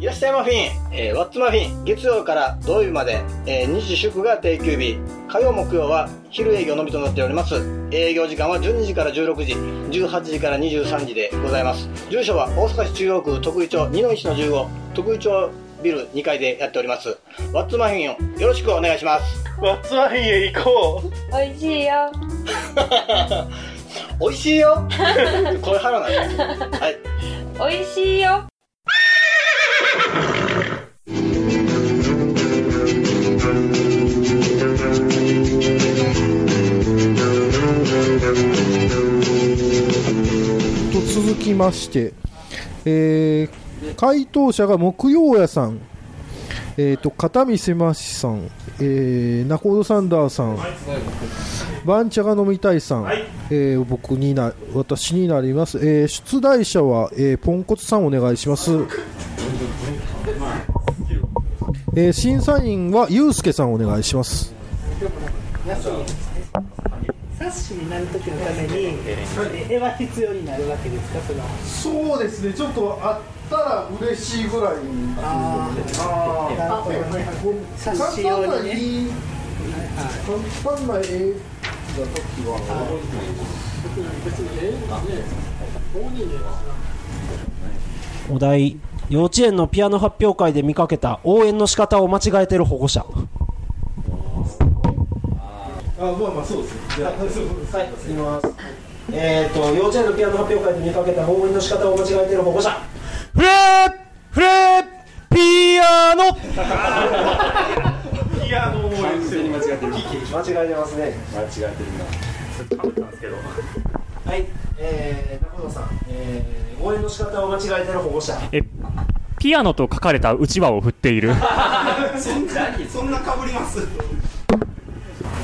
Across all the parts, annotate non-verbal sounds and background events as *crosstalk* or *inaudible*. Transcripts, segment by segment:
いらっしゃいマフィン、えー、ワッツマフィン、月曜から土曜日まで、えー、日時祝が定休日、火曜木曜は昼営業のみとなっております。営業時間は12時から16時、18時から23時でございます。住所は大阪市中央区徳井町2の1の15、徳井町ビル2階でやっております。ワッツマフィンをよろしくお願いします。ワッツマフィンへ行こう美味しいよ。*laughs* 美味しいよ *laughs* これ腹なんです。はい。美味しいよ。きまして、えー回答者が木曜屋さん、えー、と片見せましさん、えー、ナコードサンダーさん、バンチャが飲みたいさん、えー僕にな私になります、えー出題者は、えーポンコツさんお願いします、えー審査員はゆうすけさんお願いします冊子になるときのために絵は必要になるわけですか？その。そうですね。ちょっとあったら嬉しいぐらいにあーなるほど冊子用にね簡単な絵だ時はお題幼稚園のピアノ発表会で見かけた応援の仕方を間違えてる保護者あまあまあそうですねじゃあはい、いきます。えっ、と、幼稚園のピアノ発表会で見かけた応援の仕方を間違えている保護者。フレーフレーピアノ *laughs* ピアノを完全に間違えてる。間違えてますね。間違えてるな食べたんですけどはい、えー、中野さん、えー、応援の仕方を間違えている保護者。えピアノと書かれたうちわを振っている *laughs*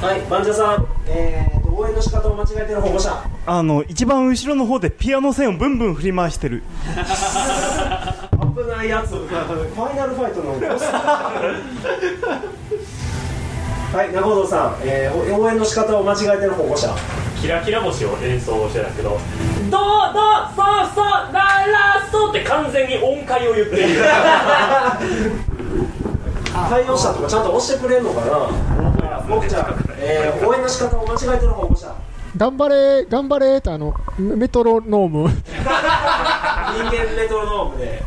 はい、バンジャさん、えーと、応援の仕方を間違えている保護者。あの一番後ろの方でピアノ線をブンブン振り回してる *laughs* 危ないやつ。ファイナルファイトの。*laughs* はい、中野さん、えー、お応援の仕方を間違えている保護者。キラキラ星を演奏してたけどドドソソララソって完全に音階を言っている *laughs* 対応者とかちゃんと押してくれるのかな僕ちゃん、えー、応援の仕方を間違えてる保護者頑張れ頑張れってあのメトロノーム。人間メトロノームで。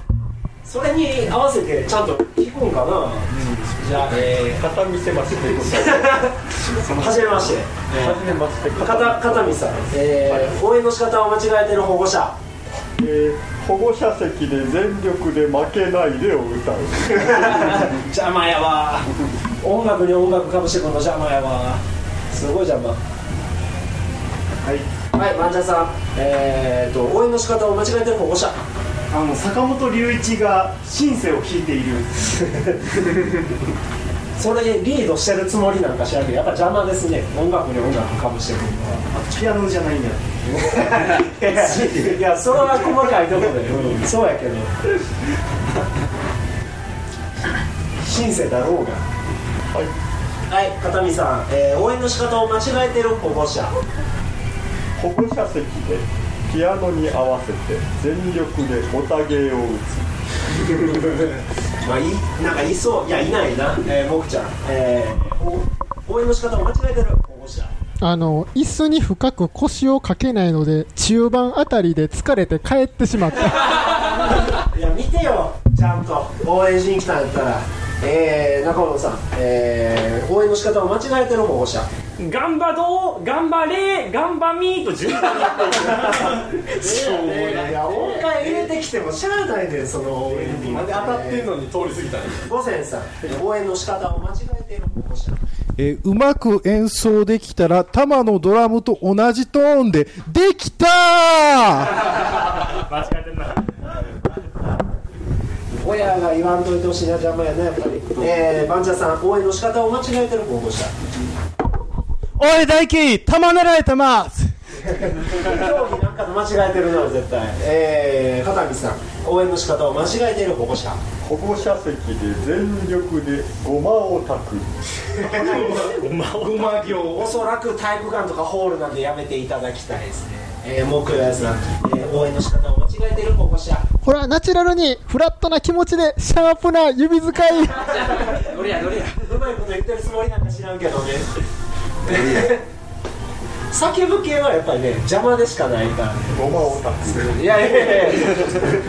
それに合わせてちゃんと聞くんかな、じゃあ、えー、片見せましてはじめまして。初めまして。片片見さん、えー応援の仕方を間違えてる保護者。えー保護者席で全力で負けないでを歌う。*laughs* 邪魔やわ音楽に音楽かぶしてくるの邪魔やわ。すごい邪魔はい。はいマンジャさん。えー、と応援の仕方を間違えてる保護者あの坂本龍一がシンセを弾いている。*laughs* それでリードしてるつもりなんかしらんけどやっぱ邪魔ですね。音楽に音楽かぶしてくるのは。ピアノじゃないんだ *laughs* いやそれは細かいところで、うんそうやけど。*laughs* シンセだろうがはい、はい、片見さん、えー応援の仕方を間違えてる保護者。保護者席でピアノに合わせて全力でオタ芸を打 *laughs* まあいいなんかいそう。いやいないな、えー、僕ちゃん、えーお応援の仕方を間違えてる保護者。あの椅子に深く腰をかけないので中盤あたりで疲れて帰ってしまった。*laughs* いや見てよ。ちゃんと。応援しに来たんやったらえー、中野さん、えー、応援の仕方を間違えてる保護者。頑張どう？頑張れ？頑張みと順番に。言っていくいや音階入れてきてもしゃあないねんその応援に。なんで当たってんのに通り過ぎたん五千さん応援の仕方を間違えている保護者。えーうまく演奏できたら玉のドラムと同じトーンでできたー。*laughs* 間違えてんな親が言わんといてほしいな邪魔やなやっぱり。えー、バンジャさん応援の仕方を間違えてる保護者おい大輝玉狙えてます。競技なんかと間違えてるな絶対えー、片見さん応援の仕方を間違えている保護者保護者席で全力でごまを炊く。*laughs* ごま行おそらく体育館とかホールなんでやめていただきたいですねえー、木曜やつら、えー応援の仕方を間違えている保護者ほら、ナチュラルに、フラットな気持ちで、シャープな指使い。*laughs* どれやどれや。うまいこと言ってるつもりなんか知らんけどね。叫ぶ系はやっぱりね邪魔でしかないから。ごまを託すいやいやいや。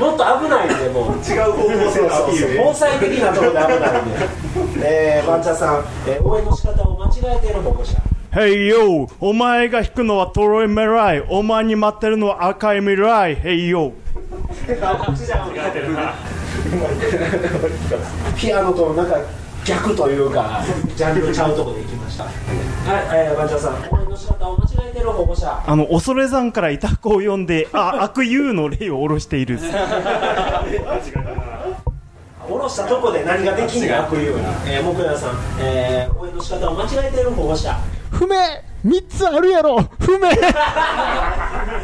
もっと危ないんでもう。*laughs* 違う方向性のアピールね防災的なところで危ないんで、*laughs* えー、バンチャさん、えー応援の仕方を間違えている保護者 Hey yo! お前が弾くのはトロイメライ。お前に待ってるのは赤い未来。Hey yo! ピアノとなんか逆というかジャンルちゃうところで行きましたはい、えー、バンチャさん応援の仕方を間違えている保護者あの、恐れ山からイタコを呼んで、あ、悪友の霊を下ろしている。*laughs* 下ろしたとこで何ができんの？悪友に、えー、木曜さん、えー、応援の仕方を間違えている保護者不明三つあるやろ。不明。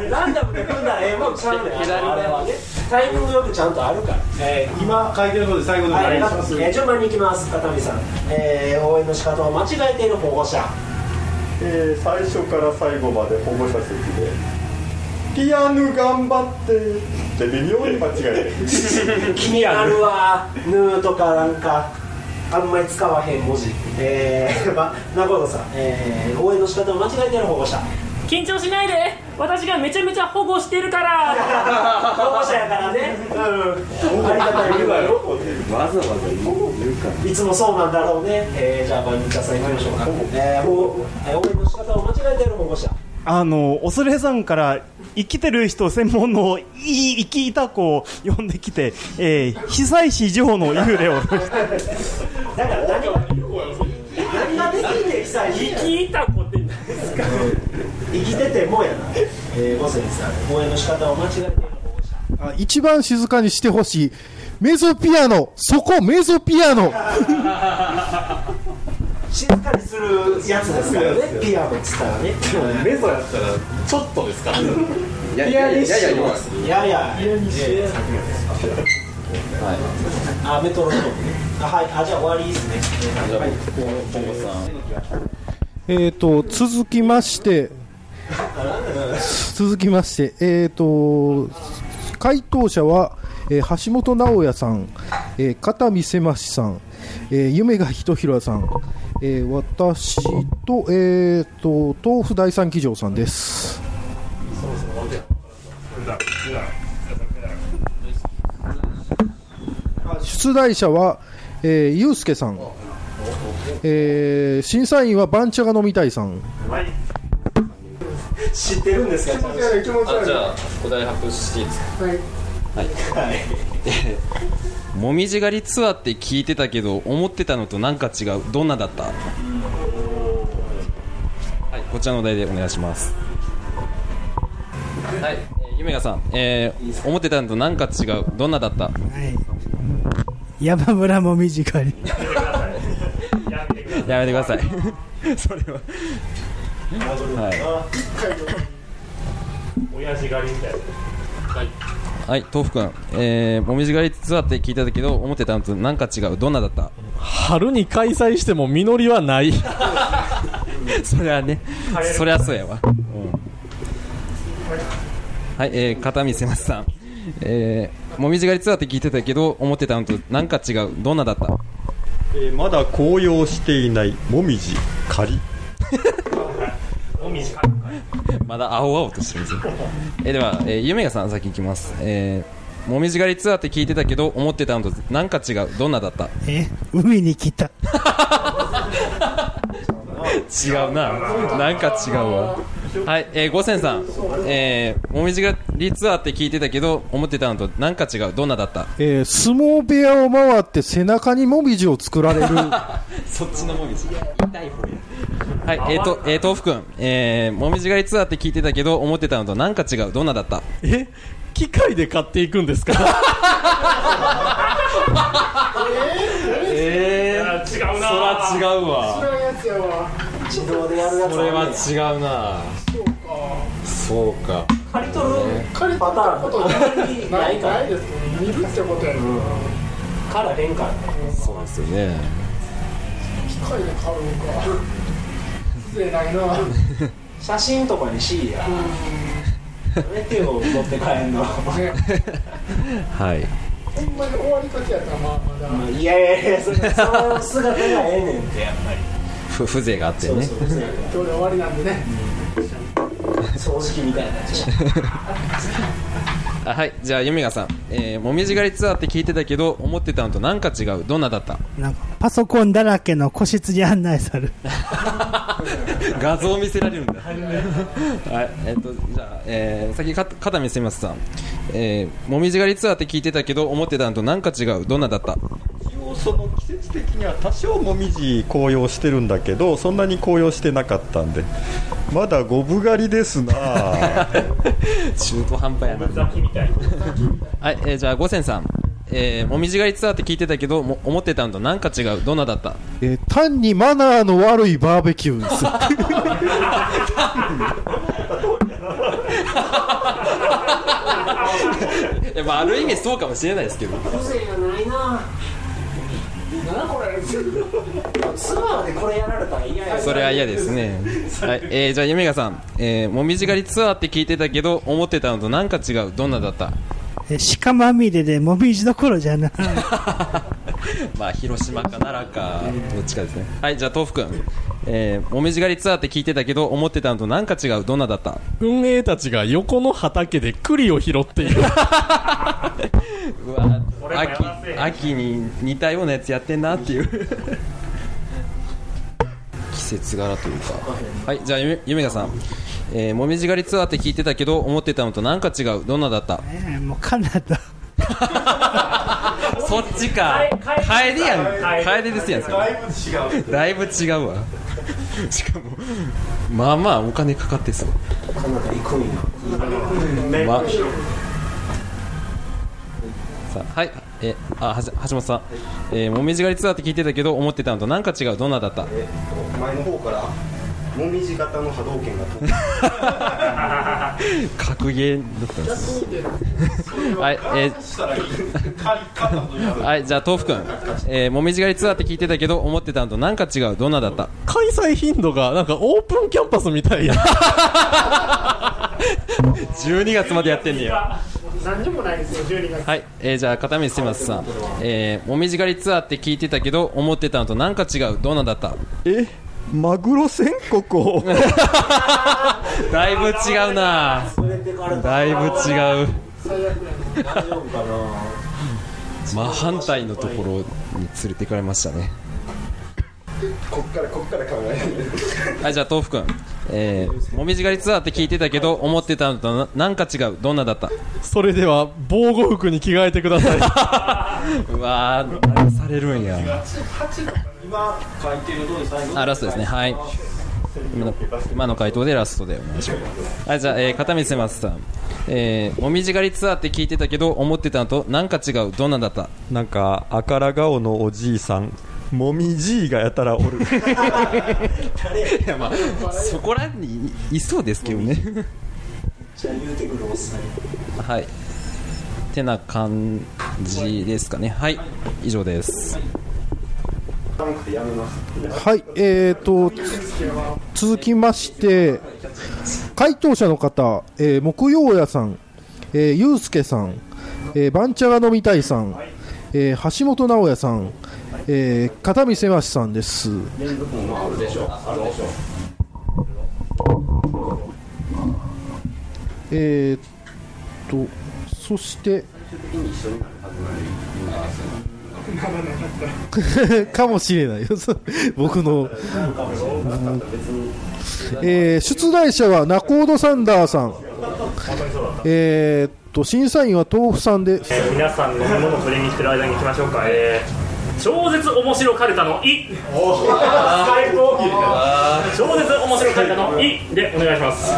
ランダムで組んだらええもんちゃうねん。あれはねタイミングよくちゃんとあるから。えー今書いてることで最後のお願いしますー順番に行きます片見さん、えー、応援の仕方を間違えている保護者。えー最初から最後まで保護者席でピアノ頑張ってって微妙に間違えて *laughs* 気になるわ。ヌーとかなんかあんまり使わへん文字。えー、*laughs* ま、中本さん、えー、応援の仕方を間違えている保護者。緊張しないで。私がめちゃめちゃ保護してるから。*laughs* 保護者やからね。うん。ありがたい言うわよ。わざわざ言うかいつもそうなんだろうね、えー、じゃあバンチャさん行きましょうか、えー、応援の仕方を間違えている保護者あの、恐れ山から生きてる人専門のいい生きいた子を呼んできて、えー、被災市上の幽霊をだから何が何ができんねん被災生きいた子って何ですか生きててもやな、えー、ゴセンさん応援の仕方を間違えて一番静かにしてほしい。メゾピアノ。そこメゾピアノ *laughs* 静かにするやつですからね。ピアノっつったらね。メゾやったらちょっとですから。ピアニッシュいやいやピアニッシュあメトロノームねあはい。あじゃあ終わりですね。はい。えーと、続きまして、続きまして、えーと、回答者は、えー橋本直也さん、えー片見せましさん、えー夢がひとひらさん、えー私と、えーと、豆腐第三騎乗さんです。出題者は、えー、ゆうすけさん、えー審査員は番茶が飲みたいさん、知ってるんですか？気持ち悪い気持ち悪いじゃあお題発表していいですか？はい *laughs* もみじ狩りツアーって聞いてたけど思ってたのとなんか違う。どんなだった？はいこちらのお題でお願いします。はい、えー、ゆめがさん、えー、思ってたのとなんか違う。どんなだった？山村もみじかり。*laughs* やめてください。*laughs* それは。はい。親父狩りみたいな。はいはい、豆腐くん、えー、もみじ狩りツアーって聞いたけど思ってたのとなんか違う？どんなだった？春に開催しても実りはない。*laughs* それはねそりゃそうやわ、うん。はい、えー、片見せますさん。えー、もみじ狩りツアーって聞いてたけど思ってたのとなんか違う？どんなだった？えーまだ紅葉していないもみじ狩り *laughs* *laughs* まだ青々としてるんですよえーでは、えー、夢がさん先行きます。えー、もみじ狩りツアーって聞いてたけど思ってたのとなんか違う。どんなだった？え海に来た。*laughs* 違うな。なんか違うわ。はい、えー、五千さん。えー、もみじ狩りツアーって聞いてたけど思ってたのとなんか違う。どんなだった？えー相撲部屋を回って背中にもみじを作られる。*laughs* そっちのもみじはい、えーと、えー、豆腐くん、えー、もみじ狩りツアーって聞いてたけど思ってたのとなんか違う。どんなだった？え？機械で買っていくんですか？*laughs* えー、違うなそら違うわやつやわ。自動でやるやつそれは違うな。そうか。借り取る借りパターンことなないいから。ないです見るってことやねからへん。からそうですよね。機械で買うんか失礼ないな写真とかにしいや。めてよ持って帰んの。はい。ほんまに終わりかけやったらまあまだ。いやいやいやその姿がええねんってやっぱり。ふ風情があってね。今日で終わりなんでね掃除機みたいな *laughs* あはい。じゃあ夢がさん、えー、もみじ狩りツアーって聞いてたけど思ってたのとなんか違う？どんなだった？なんかパソコンだらけの個室に案内される。*laughs* 画像見せられるんだ。*laughs* はい。えっとじゃあ、えー、先か片見せますさん、えー、もみじ狩りツアーって聞いてたけど思ってたのとなんか違う？どんなだった？その季節的には多少もみじ紅葉してるんだけどそんなに紅葉してなかったんで。まだ五分狩りですな。*laughs* 中途半端やな。はい、えー、じゃあ五千さん。えー、もみじ狩りツアーって聞いてたけども思ってたのとなんか違う。どんなだった？えー単にマナーの悪いバーベキューです。*laughs* *laughs* いやまあある意味そうかもしれないですけど。風情がないなツアーでこれ。やられたら嫌やそれは嫌ですね。はい、えー、じゃあ夢がさん、えー、もみじ狩りツアーって聞いてたけど思ってたのとなんか違う。どんなだった？え鹿まみれでもみじどころじゃない *laughs* まあ広島か奈良か。どっちかですね。はいじゃあ豆腐くん。えー、もみじ狩りツアーって聞いてたけど思ってたのとなんか違うどんなだった？運営たちが横の畑で栗を拾っている。*laughs* うわ秋秋に似たようなやつやってんなっていう。*laughs* 季節柄というか。はいじゃあゆめゆめがさん。えー、もみじ狩りツアーって聞いてたけど思ってたのとなんか違う？どんなだった？えーもうカナダそっちか。楓やん。楓ですやんそれ。だいぶ違う。だいぶ違うわ。しかもまあまあお金かかってそう。カナダ行くんや。まさあはい。えあはじ橋本さん、えー、もみじ狩りツアーって聞いてたけど思ってたのとなんか違う。どんなだった？前の方からもみじ型の波動拳が飛んで格ゲーだったんですはいえー。はいじゃあ豆腐くん、えー、もみじ狩りツアーって聞いてたけど思ってたのとなんか違う。どんなだった？開催頻度がなんかオープンキャンパスみたいや。*laughs* 12月までやってんねや。何にもないですよ12月。はい、えー、じゃあ片道すみますさん、えー、もみじ狩りツアーって聞いてたけど思ってたのとなんか違う。どんなだった？え？マグロ宣告を。*laughs* だいぶ違うな。だいぶ違う。*laughs* 真反対のところに連れてかれましたね。こっからこっから考えるはいじゃあ豆腐くん、えー、もみじ狩りツアーって聞いてたけど思ってたのとななんか違う。どんなだった？それでは防護服に着替えてください。*laughs* うわー何されるんや今海底のどうに最後あラストですね。はい。今の今の回答でラストでお願いします。はいじゃあ、えー、片道せますさん。えー、もみじ狩りツアーって聞いてたけど思ってたのとなんか違うどんなんだった？なんか赤ら顔のおじいさん。もみじいがやたらおる。*laughs* いやまあそこらにいいそうですけどね。じゃあ言うてくるおっさん。はい。てな感じですかね。はい。以上です。はい、はいえーと、続きまして、回答者の方、えー木曜屋さん、えー、ゆうすけさん、えー、番茶が飲みたいさん、えー橋本直也さん、えー片見せましさんです。えーと、そして、*laughs* かもしれないよ、そ *laughs* う僕の。えー出題者はナコード・サンダーさん、えーっと審査員は豆腐さんで、えー皆さん飲み物取りに来てる間に行きましょうか、えー、超絶面白カルタの「い」超絶面白カルタの「い」でお願いします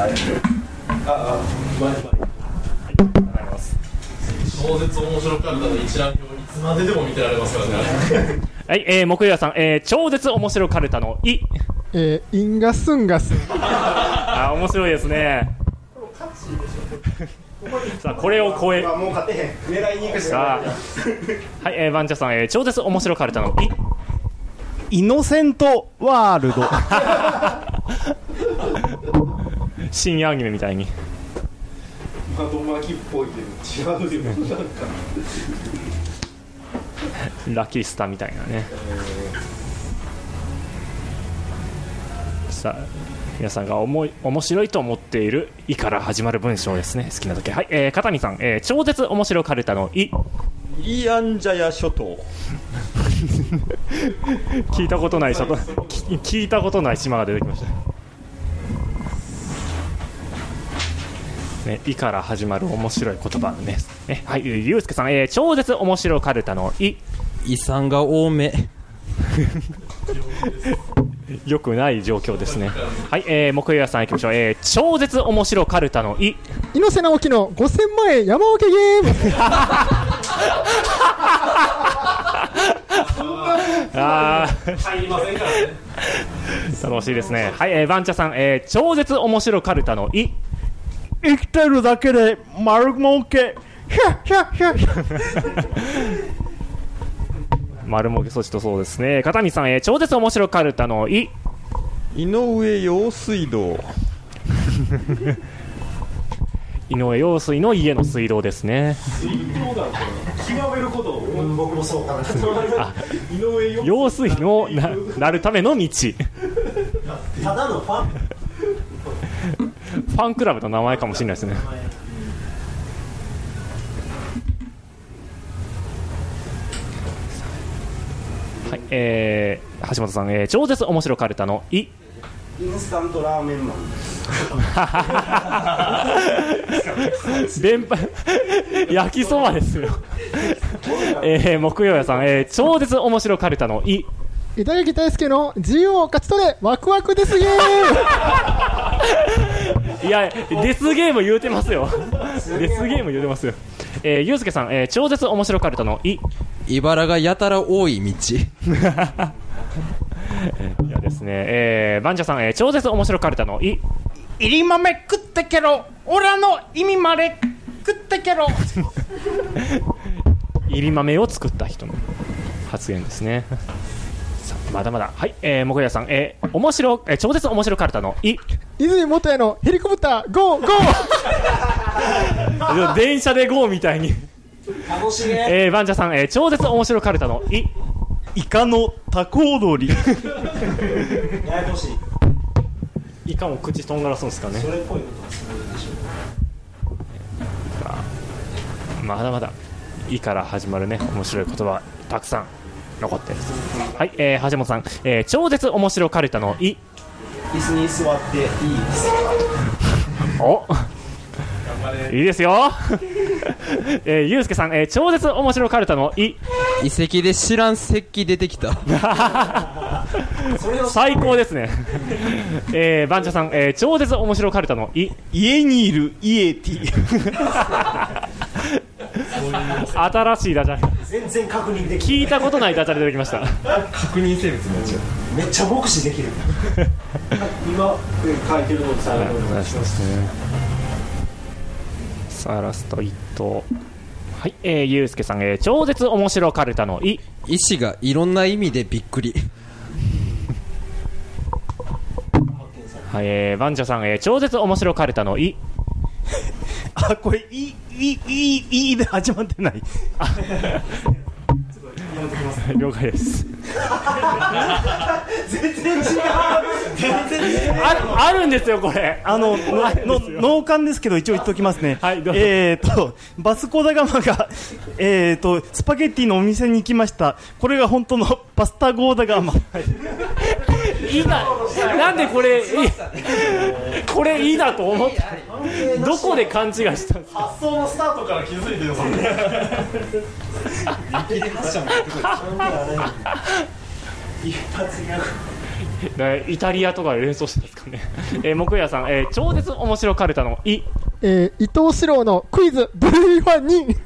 超絶面白かったの一覧表いつまででも見てられますからね。*laughs* はい、えー、木曜さん、えー、超絶面白カルタの「いえー、インガスンガス」*laughs* あー面白いですね。*laughs* さあこれを超え。あもう勝てへん。狙いに行くし。さあ。はい、えー、バンチャさん、えー、超絶面白カルタの「い」イノセントワールド。新アニメみたいに窓巻きっぽいけど違うよ。なんか。ラキスタみたいなね。さあ皆さんが思い面白いと思っている「い」から始まる文章ですね。好きな時。はい、えー、片見さん、えー超絶面白かるたの「い」イアンジャヤ諸島。*laughs* 聞いたことない諸島き聞いたことない島が出てきましたね、いから始まる面白い言葉です。ね、はい、ゆうすけさん、えー超絶面白かるたのい。遺産が多め。*laughs* よくない状況ですね。はい、えー、木曜屋さん行きましょう。えー、超絶面白かるたのい。猪瀬直樹の5000万円山分けゲーム *laughs* あー入りませんからね *laughs* 楽しいですね。はい、えー、バンチャさん、えー、超絶面白かるたのい。生きてるだけで丸儲けヒャッヒャッヒャッヒャッ丸儲け措置とそうですね。片見さん、えー、超絶面白かるたのい。井上陽水道 *laughs* 井上陽水の家の水道ですね。水道だ極めることを僕もそうかなあ井上陽用水のな *laughs* なるための道。ただのファン *laughs* ファンクラブの名前かもしれないですね。はい、えー、橋本さん、えー、超絶面白かるたのい。インスタントラーメンマン電波焼きそばですよ。えー、木曜屋さん、えー、超絶面白かるたのい。板垣大輔の自由を勝ち取れワクワクですゲームいや、デスゲーム言うてますよ。デスゲーム言うてますよ。えー、ゆうすけさん、えー、超絶面白かるたのい。茨がやたら多い道。*laughs* いやですね、えー、バンジャさん、えー、超絶面白かるたのい。入り豆食ってけろオラの意味まで食ってけろ入り豆を作った人の発言ですね。まだまだ。はい、えー、木曜さん、えー、面白、えー、超絶面白かるたのい。泉元也のヘリコプターゴーゴー。*laughs* 電車で GO みたいに。楽しげ。えー、バンジャさん、えー、超絶面白かるたの。い。イカのタコ踊り。ややこしい。イカも口とんがらすんですかね。それっぽいことはするでしょまだまだ「い」から始まるね。面白い言葉たくさん残って。るはい、えー、橋本さん、えー、超絶面白かるたの「い」椅子に座っていいですか？お。いいですよ。*laughs* えー、ゆうすけさん、えー、超絶面白かるたの「い」遺跡で知らん石器出てきた。*laughs* 最高ですね。えー、バンチャさん、えー、超絶面白かるたの「い」家にいるイエティ新しいダジャレ。全然確認でき聞いたことないダジャレ出てきました。確認生物になっちゃうめっちゃ目視できる今書いてるのさお願いします、ね、さあラスト一投はい、えー、ゆうすけさん、えー、超絶面白かるたのい石がいろんな意味でびっくりはい、えー、バンジョさん、えー、超絶面白かるたのいあこれいいいいいで始まってない了解です全然違う。全然違う。あるあるんですよこれ。あののの脳幹ですけど一応言っておきますね、はいどうぞ。えー、とバスコダガマが、*laughs* えー、とスパゲッティのお店に行きました。これが本当のパスタゴーダガマ。いいな。なんでこれいこれいいなと思った？どこで勘違いしたんですか？発想のスタートから気づいてるそれ一 *laughs* イタリアとかで連想してますかね、*laughs* えー、木曜さん、えー、超絶面白かるたの「い」えー、伊藤四郎のクイズブルーファンに。*laughs*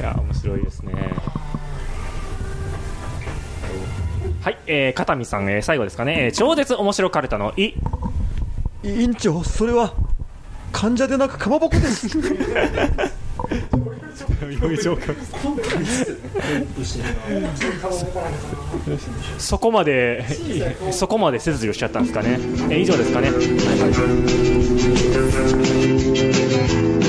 いや面白いですねはい、えー、片見さん、えー、最後ですかね、えー、超絶面白かるたのい委員長それは患者でなくかまぼこです。そこまでそこまで切除しちゃったんですかね、えー、以上ですかね、はいはい